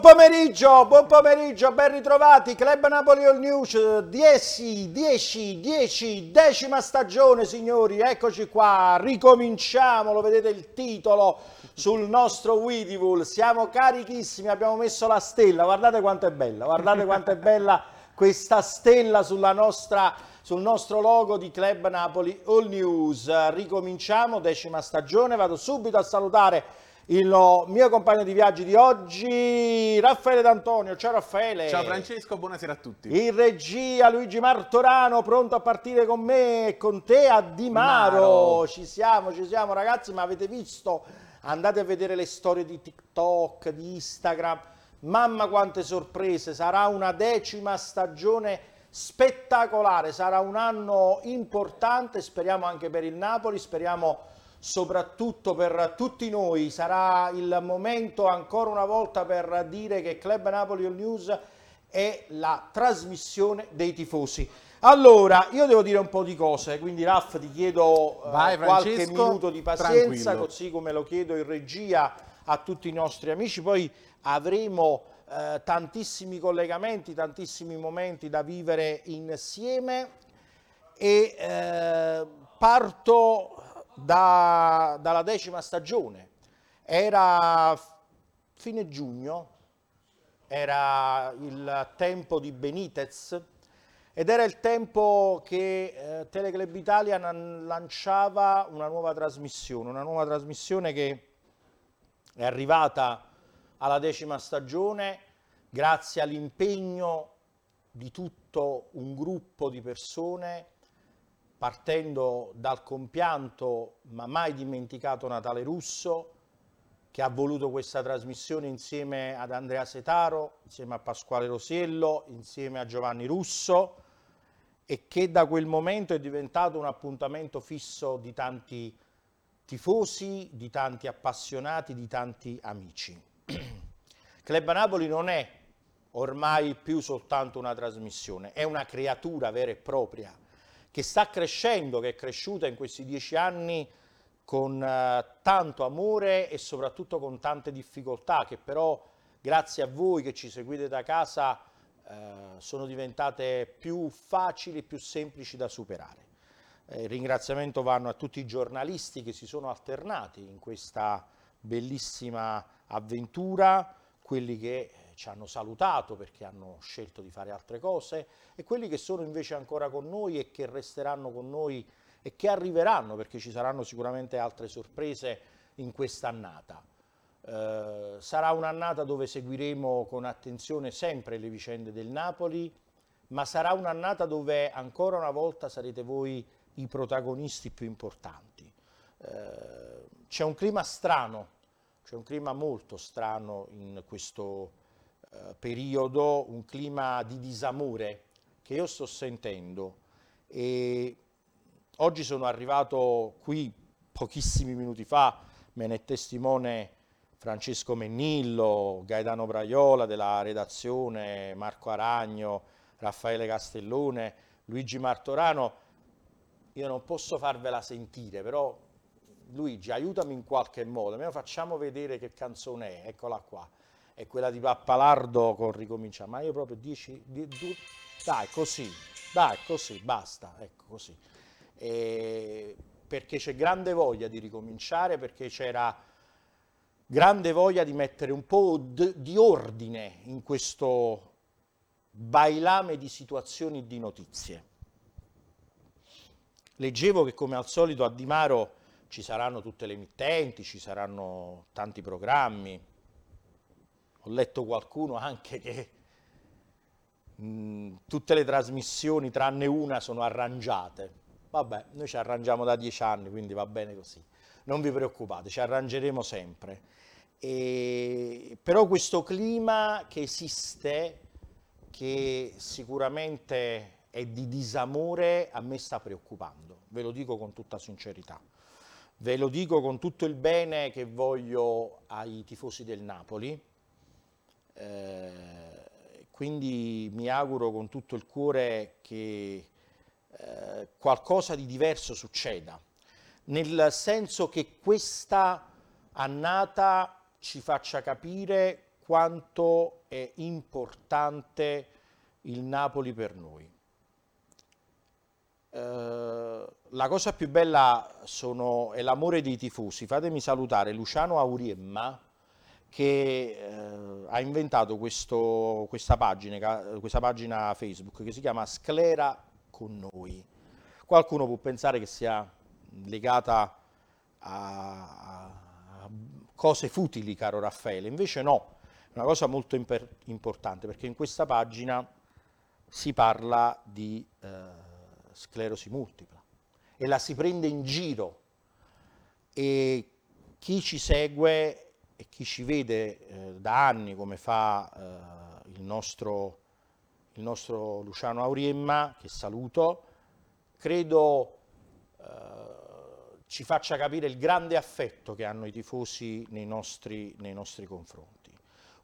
Buon pomeriggio, buon pomeriggio, ben ritrovati, Club Napoli All News, 10, 10, 10, decima stagione signori, eccoci qua, ricominciamo, lo vedete il titolo sul nostro Widivul, siamo carichissimi, abbiamo messo la stella, guardate quanto è bella, guardate quanto è bella questa stella sulla nostra, sul nostro logo di Club Napoli All News, ricominciamo, decima stagione, vado subito a salutare il mio compagno di viaggi di oggi, Raffaele D'Antonio. Ciao Raffaele. Ciao Francesco, buonasera a tutti. In regia Luigi Martorano, pronto a partire con me e con te a Di Maro. Maro. Ci siamo, ci siamo ragazzi, ma avete visto? Andate a vedere le storie di TikTok, di Instagram. Mamma quante sorprese, sarà una decima stagione spettacolare, sarà un anno importante, speriamo anche per il Napoli, speriamo soprattutto per tutti noi. Sarà il momento ancora una volta per dire che Club Napoli All News è la trasmissione dei tifosi. Allora, io devo dire un po' di cose, quindi Raff ti chiedo eh, Vai, qualche minuto di pazienza, tranquillo. così come lo chiedo in regia a tutti i nostri amici, poi avremo eh, tantissimi collegamenti, tantissimi momenti da vivere insieme e eh, parto da, dalla decima stagione. Era fine giugno, era il tempo di Benitez ed era il tempo che eh, Teleclub Italia lanciava una nuova trasmissione, una nuova trasmissione che è arrivata alla decima stagione grazie all'impegno di tutto un gruppo di persone partendo dal compianto ma mai dimenticato Natale Russo, che ha voluto questa trasmissione insieme ad Andrea Setaro, insieme a Pasquale Rosiello, insieme a Giovanni Russo e che da quel momento è diventato un appuntamento fisso di tanti tifosi, di tanti appassionati, di tanti amici. Club Napoli non è ormai più soltanto una trasmissione, è una creatura vera e propria che sta crescendo, che è cresciuta in questi dieci anni con eh, tanto amore e soprattutto con tante difficoltà che però grazie a voi che ci seguite da casa eh, sono diventate più facili, più semplici da superare. Eh, il ringraziamento vanno a tutti i giornalisti che si sono alternati in questa bellissima avventura, quelli che ci hanno salutato perché hanno scelto di fare altre cose e quelli che sono invece ancora con noi e che resteranno con noi e che arriveranno perché ci saranno sicuramente altre sorprese in quest'annata. Eh, sarà un'annata dove seguiremo con attenzione sempre le vicende del Napoli, ma sarà un'annata dove ancora una volta sarete voi i protagonisti più importanti. Eh, c'è un clima strano, c'è un clima molto strano in questo eh, periodo, un clima di disamore che io sto sentendo. E oggi sono arrivato qui pochissimi minuti fa, me ne è testimone Francesco Mennillo, Gaetano Braiola della redazione, Marco Aragno, Raffaele Castellone, Luigi Martorano. Io non posso farvela sentire, però Luigi aiutami in qualche modo, almeno facciamo vedere che canzone è, eccola qua è quella di Pappalardo con ricomincia, ma io proprio dieci, di, di, dai così, dai così, basta, ecco così. E perché c'è grande voglia di ricominciare, perché c'era grande voglia di mettere un po' di ordine in questo bailame di situazioni e di notizie. Leggevo che come al solito a Di Maro ci saranno tutte le emittenti, ci saranno tanti programmi, ho letto qualcuno anche che mh, tutte le trasmissioni tranne una sono arrangiate. Vabbè, noi ci arrangiamo da dieci anni, quindi va bene così. Non vi preoccupate, ci arrangeremo sempre. E, però questo clima che esiste, che sicuramente è di disamore, a me sta preoccupando, ve lo dico con tutta sincerità. Ve lo dico con tutto il bene che voglio ai tifosi del Napoli, eh, quindi mi auguro con tutto il cuore che eh, qualcosa di diverso succeda, nel senso che questa annata ci faccia capire quanto è importante il Napoli per noi. Eh, la cosa più bella sono, è l'amore dei tifosi. Fatemi salutare Luciano Auriemma che eh, ha inventato questo, questa, pagina, questa pagina Facebook che si chiama Sclera con noi. Qualcuno può pensare che sia legata a, a cose futili, caro Raffaele, invece no, è una cosa molto imper- importante perché in questa pagina si parla di eh, sclerosi multipla e la si prende in giro e chi ci segue e chi ci vede eh, da anni come fa eh, il, nostro, il, nostro, Luciano Auriemma, che saluto, credo eh, ci faccia capire il grande affetto che hanno i tifosi nei nostri, nei nostri confronti.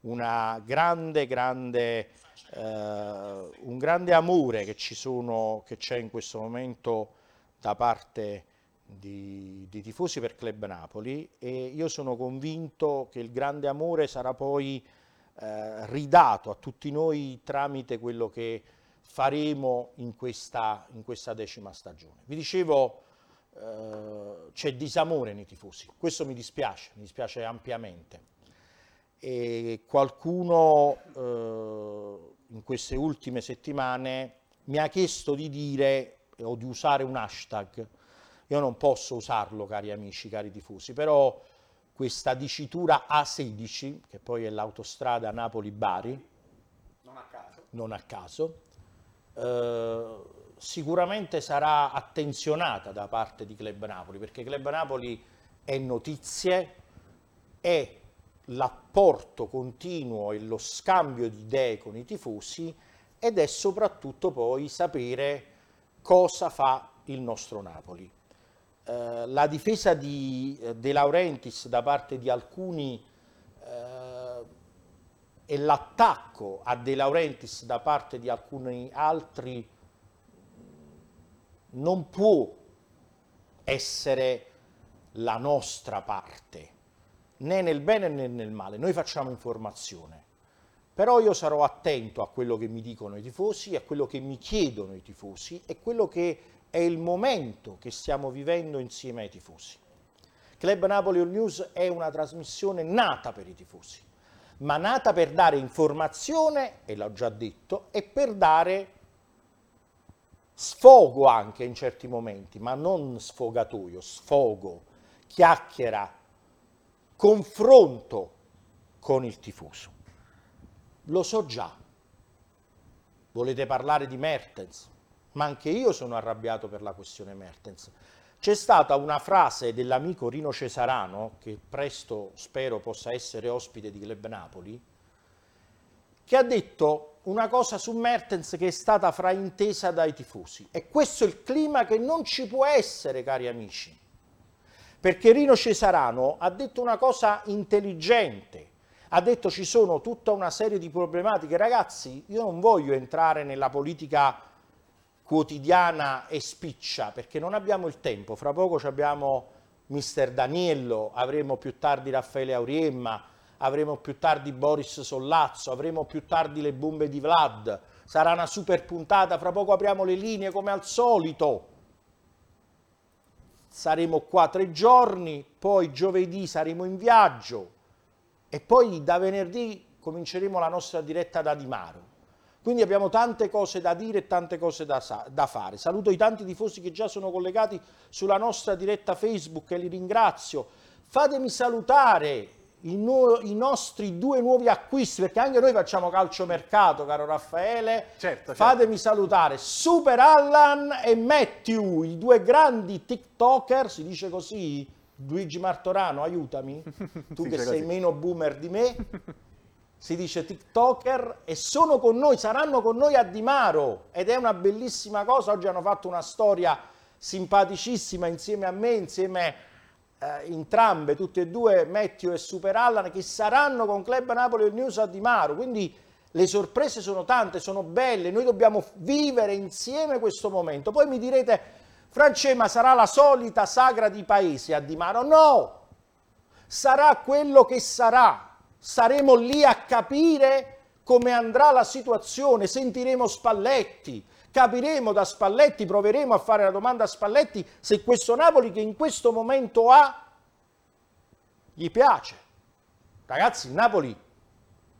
Grande, grande, eh, un grande amore che, sono, che c'è in questo momento da parte di, di, tifosi per Club Napoli e io sono convinto che il grande amore sarà poi eh, ridato a tutti noi tramite quello che faremo in questa, in questa decima stagione. Vi dicevo, eh, c'è disamore nei tifosi, questo mi dispiace, mi dispiace ampiamente. E qualcuno eh, in queste ultime settimane mi ha chiesto di dire o di usare un hashtag io non posso usarlo, cari amici, cari tifosi, però questa dicitura A16, che poi è l'autostrada Napoli-Bari, non a caso, non a caso eh, sicuramente sarà attenzionata da parte di Club Napoli, perché Club Napoli è notizie, è l'apporto continuo e lo scambio di idee con i tifosi ed è soprattutto poi sapere cosa fa il nostro Napoli. Eh, la difesa di eh, De Laurentiis da parte di alcuni eh, e l'attacco a De Laurentiis da parte di alcuni altri non può essere la nostra parte, né nel bene né nel male. Noi facciamo informazione, però io sarò attento a quello che mi dicono i tifosi, a quello che mi chiedono i tifosi e quello che è il momento che stiamo vivendo insieme ai tifosi. Club Napoli All News è una trasmissione nata per i tifosi, ma nata per dare informazione, e l'ho già detto, e per dare sfogo anche in certi momenti, ma non sfogatoio, sfogo, chiacchiera, confronto con il tifoso. Lo so già. Volete parlare di Mertens? Ma anche io sono arrabbiato per la questione Mertens. C'è stata una frase dell'amico Rino Cesarano, che presto spero possa essere ospite di Club Napoli, che ha detto una cosa su Mertens che è stata fraintesa dai tifosi. E questo è il clima che non ci può essere, cari amici. Perché Rino Cesarano ha detto una cosa intelligente, ha detto ci sono tutta una serie di problematiche. Ragazzi, io non voglio entrare nella politica quotidiana e spiccia, perché non abbiamo il tempo. Fra poco abbiamo mister Daniello, avremo più tardi Raffaele Auriemma, avremo più tardi Boris Sollazzo, avremo più tardi le bombe di Vlad. Sarà una super puntata, fra poco apriamo le linee come al solito. Saremo qua tre giorni, poi giovedì saremo in viaggio e poi da venerdì cominceremo la nostra diretta da Di Maro. Quindi abbiamo tante cose da dire e tante cose da, da, fare. Saluto i tanti tifosi che già sono collegati sulla nostra diretta Facebook e li ringrazio. Fatemi salutare i, nu- i nostri due nuovi acquisti, perché anche noi facciamo calciomercato, caro Raffaele. Certo, certo. Fatemi salutare Super Allan e Matthew, i due grandi TikToker, si dice così? Luigi Martorano, aiutami, tu che sei meno boomer di me si dice TikToker, e sono con noi, saranno con noi a Dimaro ed è una bellissima cosa. Oggi hanno fatto una storia simpaticissima insieme a me, insieme eh, entrambe, tutte e due, Matthew e Super Allan, che saranno con Club Napoli News a Dimaro. Quindi le sorprese sono tante, sono belle, noi dobbiamo vivere insieme questo momento. Poi mi direte, Francesca, sarà la solita sagra di paese a Dimaro? No! Sarà quello che sarà Saremo lì a capire come andrà la situazione, sentiremo Spalletti, capiremo da Spalletti, proveremo a fare la domanda a Spalletti se questo Napoli che in questo momento ha gli piace. Ragazzi, il Napoli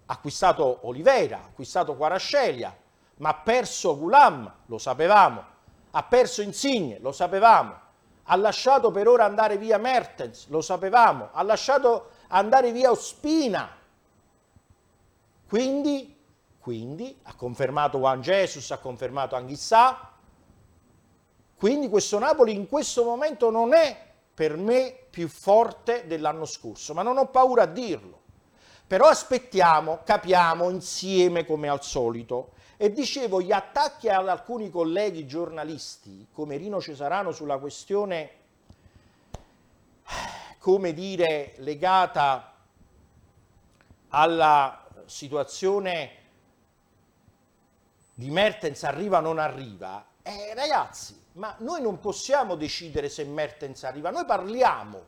ha acquistato Oliveira, ha acquistato Quarascelia, ma ha perso Gulam, lo sapevamo, ha perso Insigne, lo sapevamo, ha lasciato per ora andare via Mertens, lo sapevamo, ha lasciato andare via Ospina. Quindi quindi ha confermato Juan Jesus, ha confermato Anghissà. Quindi questo Napoli in questo momento non è per me più forte dell'anno scorso, ma non ho paura a dirlo. Però aspettiamo, capiamo insieme come al solito. E dicevo, gli attacchi ad alcuni colleghi giornalisti, come Rino Cesarano sulla questione, come dire, legata alla situazione di Mertens arriva o non arriva, eh, ragazzi, ma noi non possiamo decidere se Mertens arriva, noi parliamo,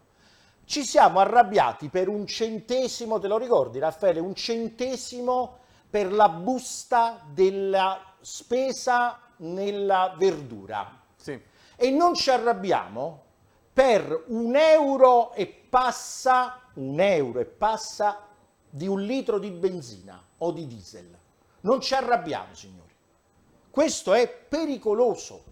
ci siamo arrabbiati per un centesimo, te lo ricordi Raffaele, un centesimo per la busta della spesa nella verdura. Sì. E non ci arrabbiamo per un euro e passa, un euro e passa di un litro di benzina o di diesel. Non ci arrabbiamo, signori. Questo è pericoloso.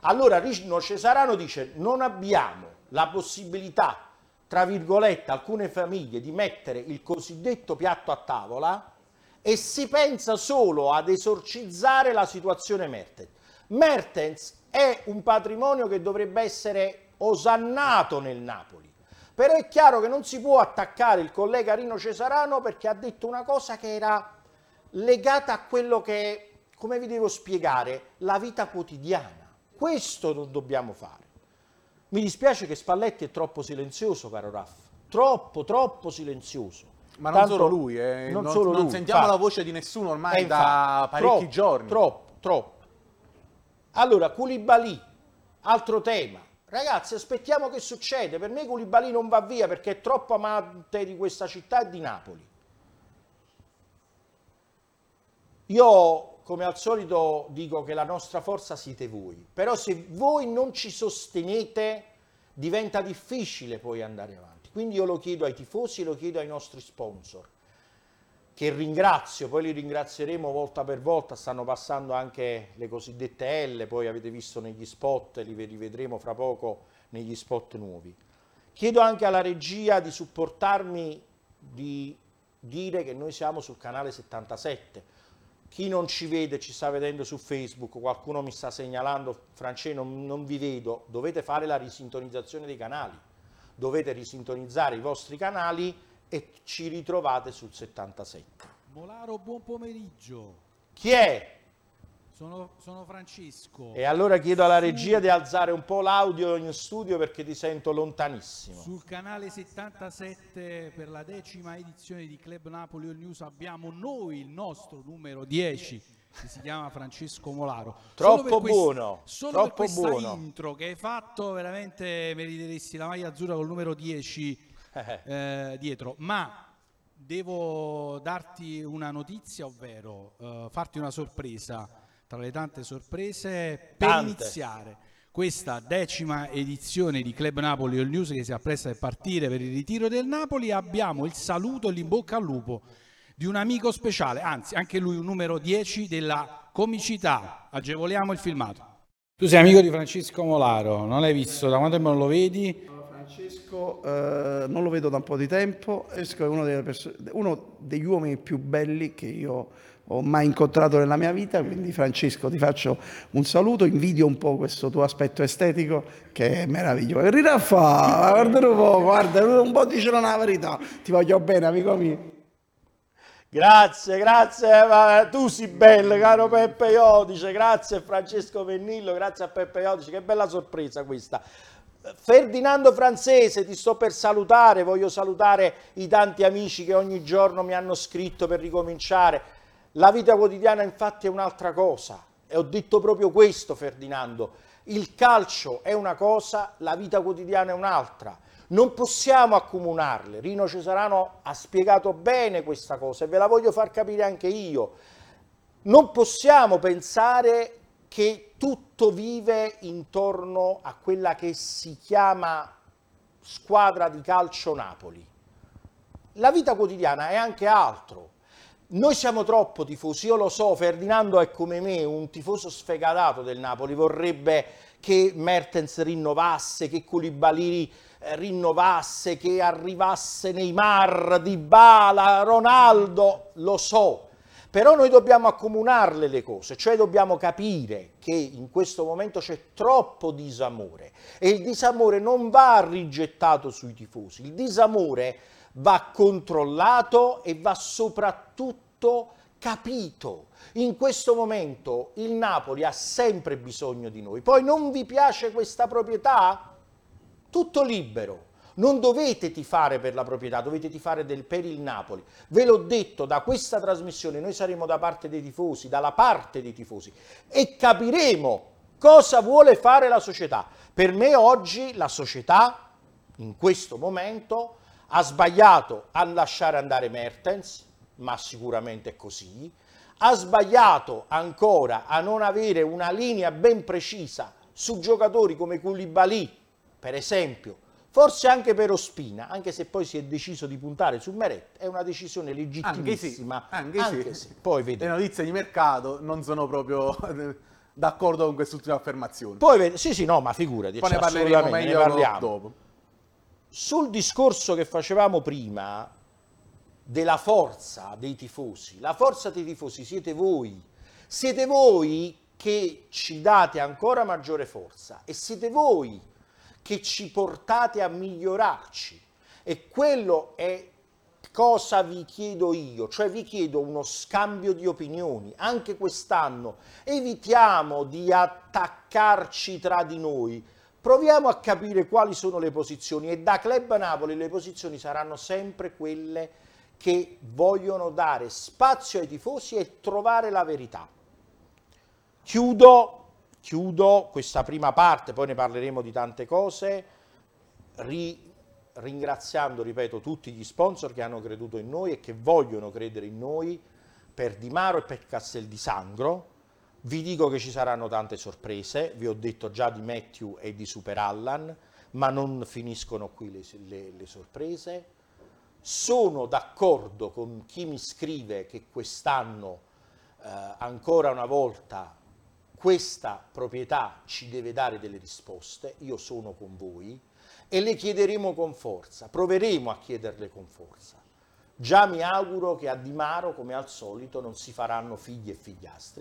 Allora Rino Cesarano dice non abbiamo la possibilità, tra virgolette, alcune famiglie di mettere il cosiddetto piatto a tavola e si pensa solo ad esorcizzare la situazione Mertens. Mertens è un patrimonio che dovrebbe essere osannato nel Napoli. Però è chiaro che non si può attaccare il collega Rino Cesarano perché ha detto una cosa che era legata a quello che come vi devo spiegare, la vita quotidiana. Questo non dobbiamo fare. Mi dispiace che Spalletti è troppo silenzioso, caro Raff. Troppo, troppo silenzioso. Ma non Tanto, solo lui, eh. non, non, solo non lui, sentiamo fa. la voce di nessuno ormai eh, da parecchi troppo, giorni. Troppo, troppo. Allora, Koulibaly, altro tema. Ragazzi, aspettiamo che succede. Per me Koulibaly non va via perché è troppo amante di questa città e di Napoli. Io come al solito dico che la nostra forza siete voi, però se voi non ci sostenete diventa difficile poi andare avanti. Quindi io lo chiedo ai tifosi, lo chiedo ai nostri sponsor, che ringrazio, poi li ringrazieremo volta per volta, stanno passando anche le cosiddette L, poi avete visto negli spot, li rivedremo fra poco negli spot nuovi. Chiedo anche alla regia di supportarmi, di dire che noi siamo sul canale 77, chi non ci vede, ci sta vedendo su Facebook, qualcuno mi sta segnalando, Francesco non, non vi vedo, dovete fare la risintonizzazione dei canali, dovete risintonizzare i vostri canali e ci ritrovate sul 77. Molaro, buon pomeriggio. Chi è? Sono, sono, Francesco. E allora chiedo alla regia di alzare un po' l'audio in studio perché ti sento lontanissimo. Sul canale 77 per la decima edizione di Club Napoli All News abbiamo noi il nostro numero 10 che si chiama Francesco Molaro. Troppo quest- buono. Solo troppo per questa buono. intro che hai fatto veramente meriteresti la maglia azzurra col numero 10 eh, dietro. Ma devo darti una notizia, ovvero uh, farti una sorpresa tra le tante sorprese per tante. iniziare questa decima edizione di Club Napoli All News che si appresta a partire per il ritiro del Napoli abbiamo il saluto e l'imbocca al lupo di un amico speciale, anzi anche lui un numero 10 della comicità. Agevoliamo il filmato. Tu sei amico di Francesco Molaro, non l'hai visto? Da quanto tempo non lo vedi? Francesco eh, non lo vedo da un po' di tempo, è uno, uno degli uomini più belli che io ho mai incontrato nella mia vita, quindi Francesco ti faccio un saluto, invidio un po' questo tuo aspetto estetico che è meraviglioso. Riraffa, guarda un po', guarda, un po' dicelo la verità, ti voglio bene amico mio. Grazie, grazie, tu sei bello, caro Peppe Iodice, grazie Francesco Pennillo, grazie a Peppe Iodice, che bella sorpresa questa. Ferdinando Francese, ti sto per salutare, voglio salutare i tanti amici che ogni giorno mi hanno scritto per ricominciare. La vita quotidiana infatti è un'altra cosa e ho detto proprio questo Ferdinando, il calcio è una cosa, la vita quotidiana è un'altra. Non possiamo accomunarle. Rino Cesarano ha spiegato bene questa cosa e ve la voglio far capire anche io. Non possiamo pensare che tutto vive intorno a quella che si chiama squadra di calcio Napoli. La vita quotidiana è anche altro. Noi siamo troppo tifosi, io lo so, Ferdinando è come me, un tifoso sfegatato del Napoli, vorrebbe che Mertens rinnovasse, che Koulibaly eh, rinnovasse, che arrivasse Neymar, Dybala, Ronaldo, lo so, però noi dobbiamo accomunarle le cose, cioè dobbiamo capire che in questo momento c'è troppo disamore e il disamore non va rigettato sui tifosi, il disamore va controllato e va soprattutto capito. In questo momento il Napoli ha sempre bisogno di noi. Poi non vi piace questa proprietà? Tutto libero. Non dovete tifare per la proprietà, dovete tifare del, per il Napoli. Ve l'ho detto, da questa trasmissione noi saremo da parte dei tifosi, dalla parte dei tifosi e capiremo cosa vuole fare la società. Per me oggi la società, in questo momento, ha sbagliato a lasciare andare Mertens, ma sicuramente è così, ha sbagliato ancora a non avere una linea ben precisa su giocatori come Koulibaly, per esempio, forse anche per Ospina, anche se poi si è deciso di puntare su Meret, è una decisione legittimissima. Anche sì, anche anche sì. sì. Poi. Le notizie di mercato non sono proprio d'accordo con quest'ultima affermazione. Poi vedi, sì sì no, ma figurati, poi ne parleremo meglio ne parliamo. dopo. Sul discorso che facevamo prima della forza dei tifosi. La forza dei tifosi siete voi. Siete voi che ci date ancora maggiore forza e siete voi che ci portate a migliorarci. E quello è cosa vi chiedo io, cioè vi chiedo uno scambio di opinioni. Anche quest'anno evitiamo di attaccarci tra di noi. Proviamo a capire quali sono le posizioni e da Club Napoli le posizioni saranno sempre quelle che vogliono dare spazio ai tifosi e trovare la verità. Chiudo, chiudo questa prima parte, poi ne parleremo di tante cose, ri, ringraziando, ripeto, tutti gli sponsor che hanno creduto in noi e che vogliono credere in noi per Di Maro e per Castel di Sangro. Vi dico che ci saranno tante sorprese, vi ho detto già di Matthew e di Super Allan, ma non finiscono qui le, le, le sorprese sono d'accordo con chi mi scrive che quest'anno eh, ancora una volta questa proprietà ci deve dare delle risposte, io sono con voi e le chiederemo con forza, proveremo a chiederle con forza. Già mi auguro che a Di Maro, come al solito, non si faranno figli e figliastri,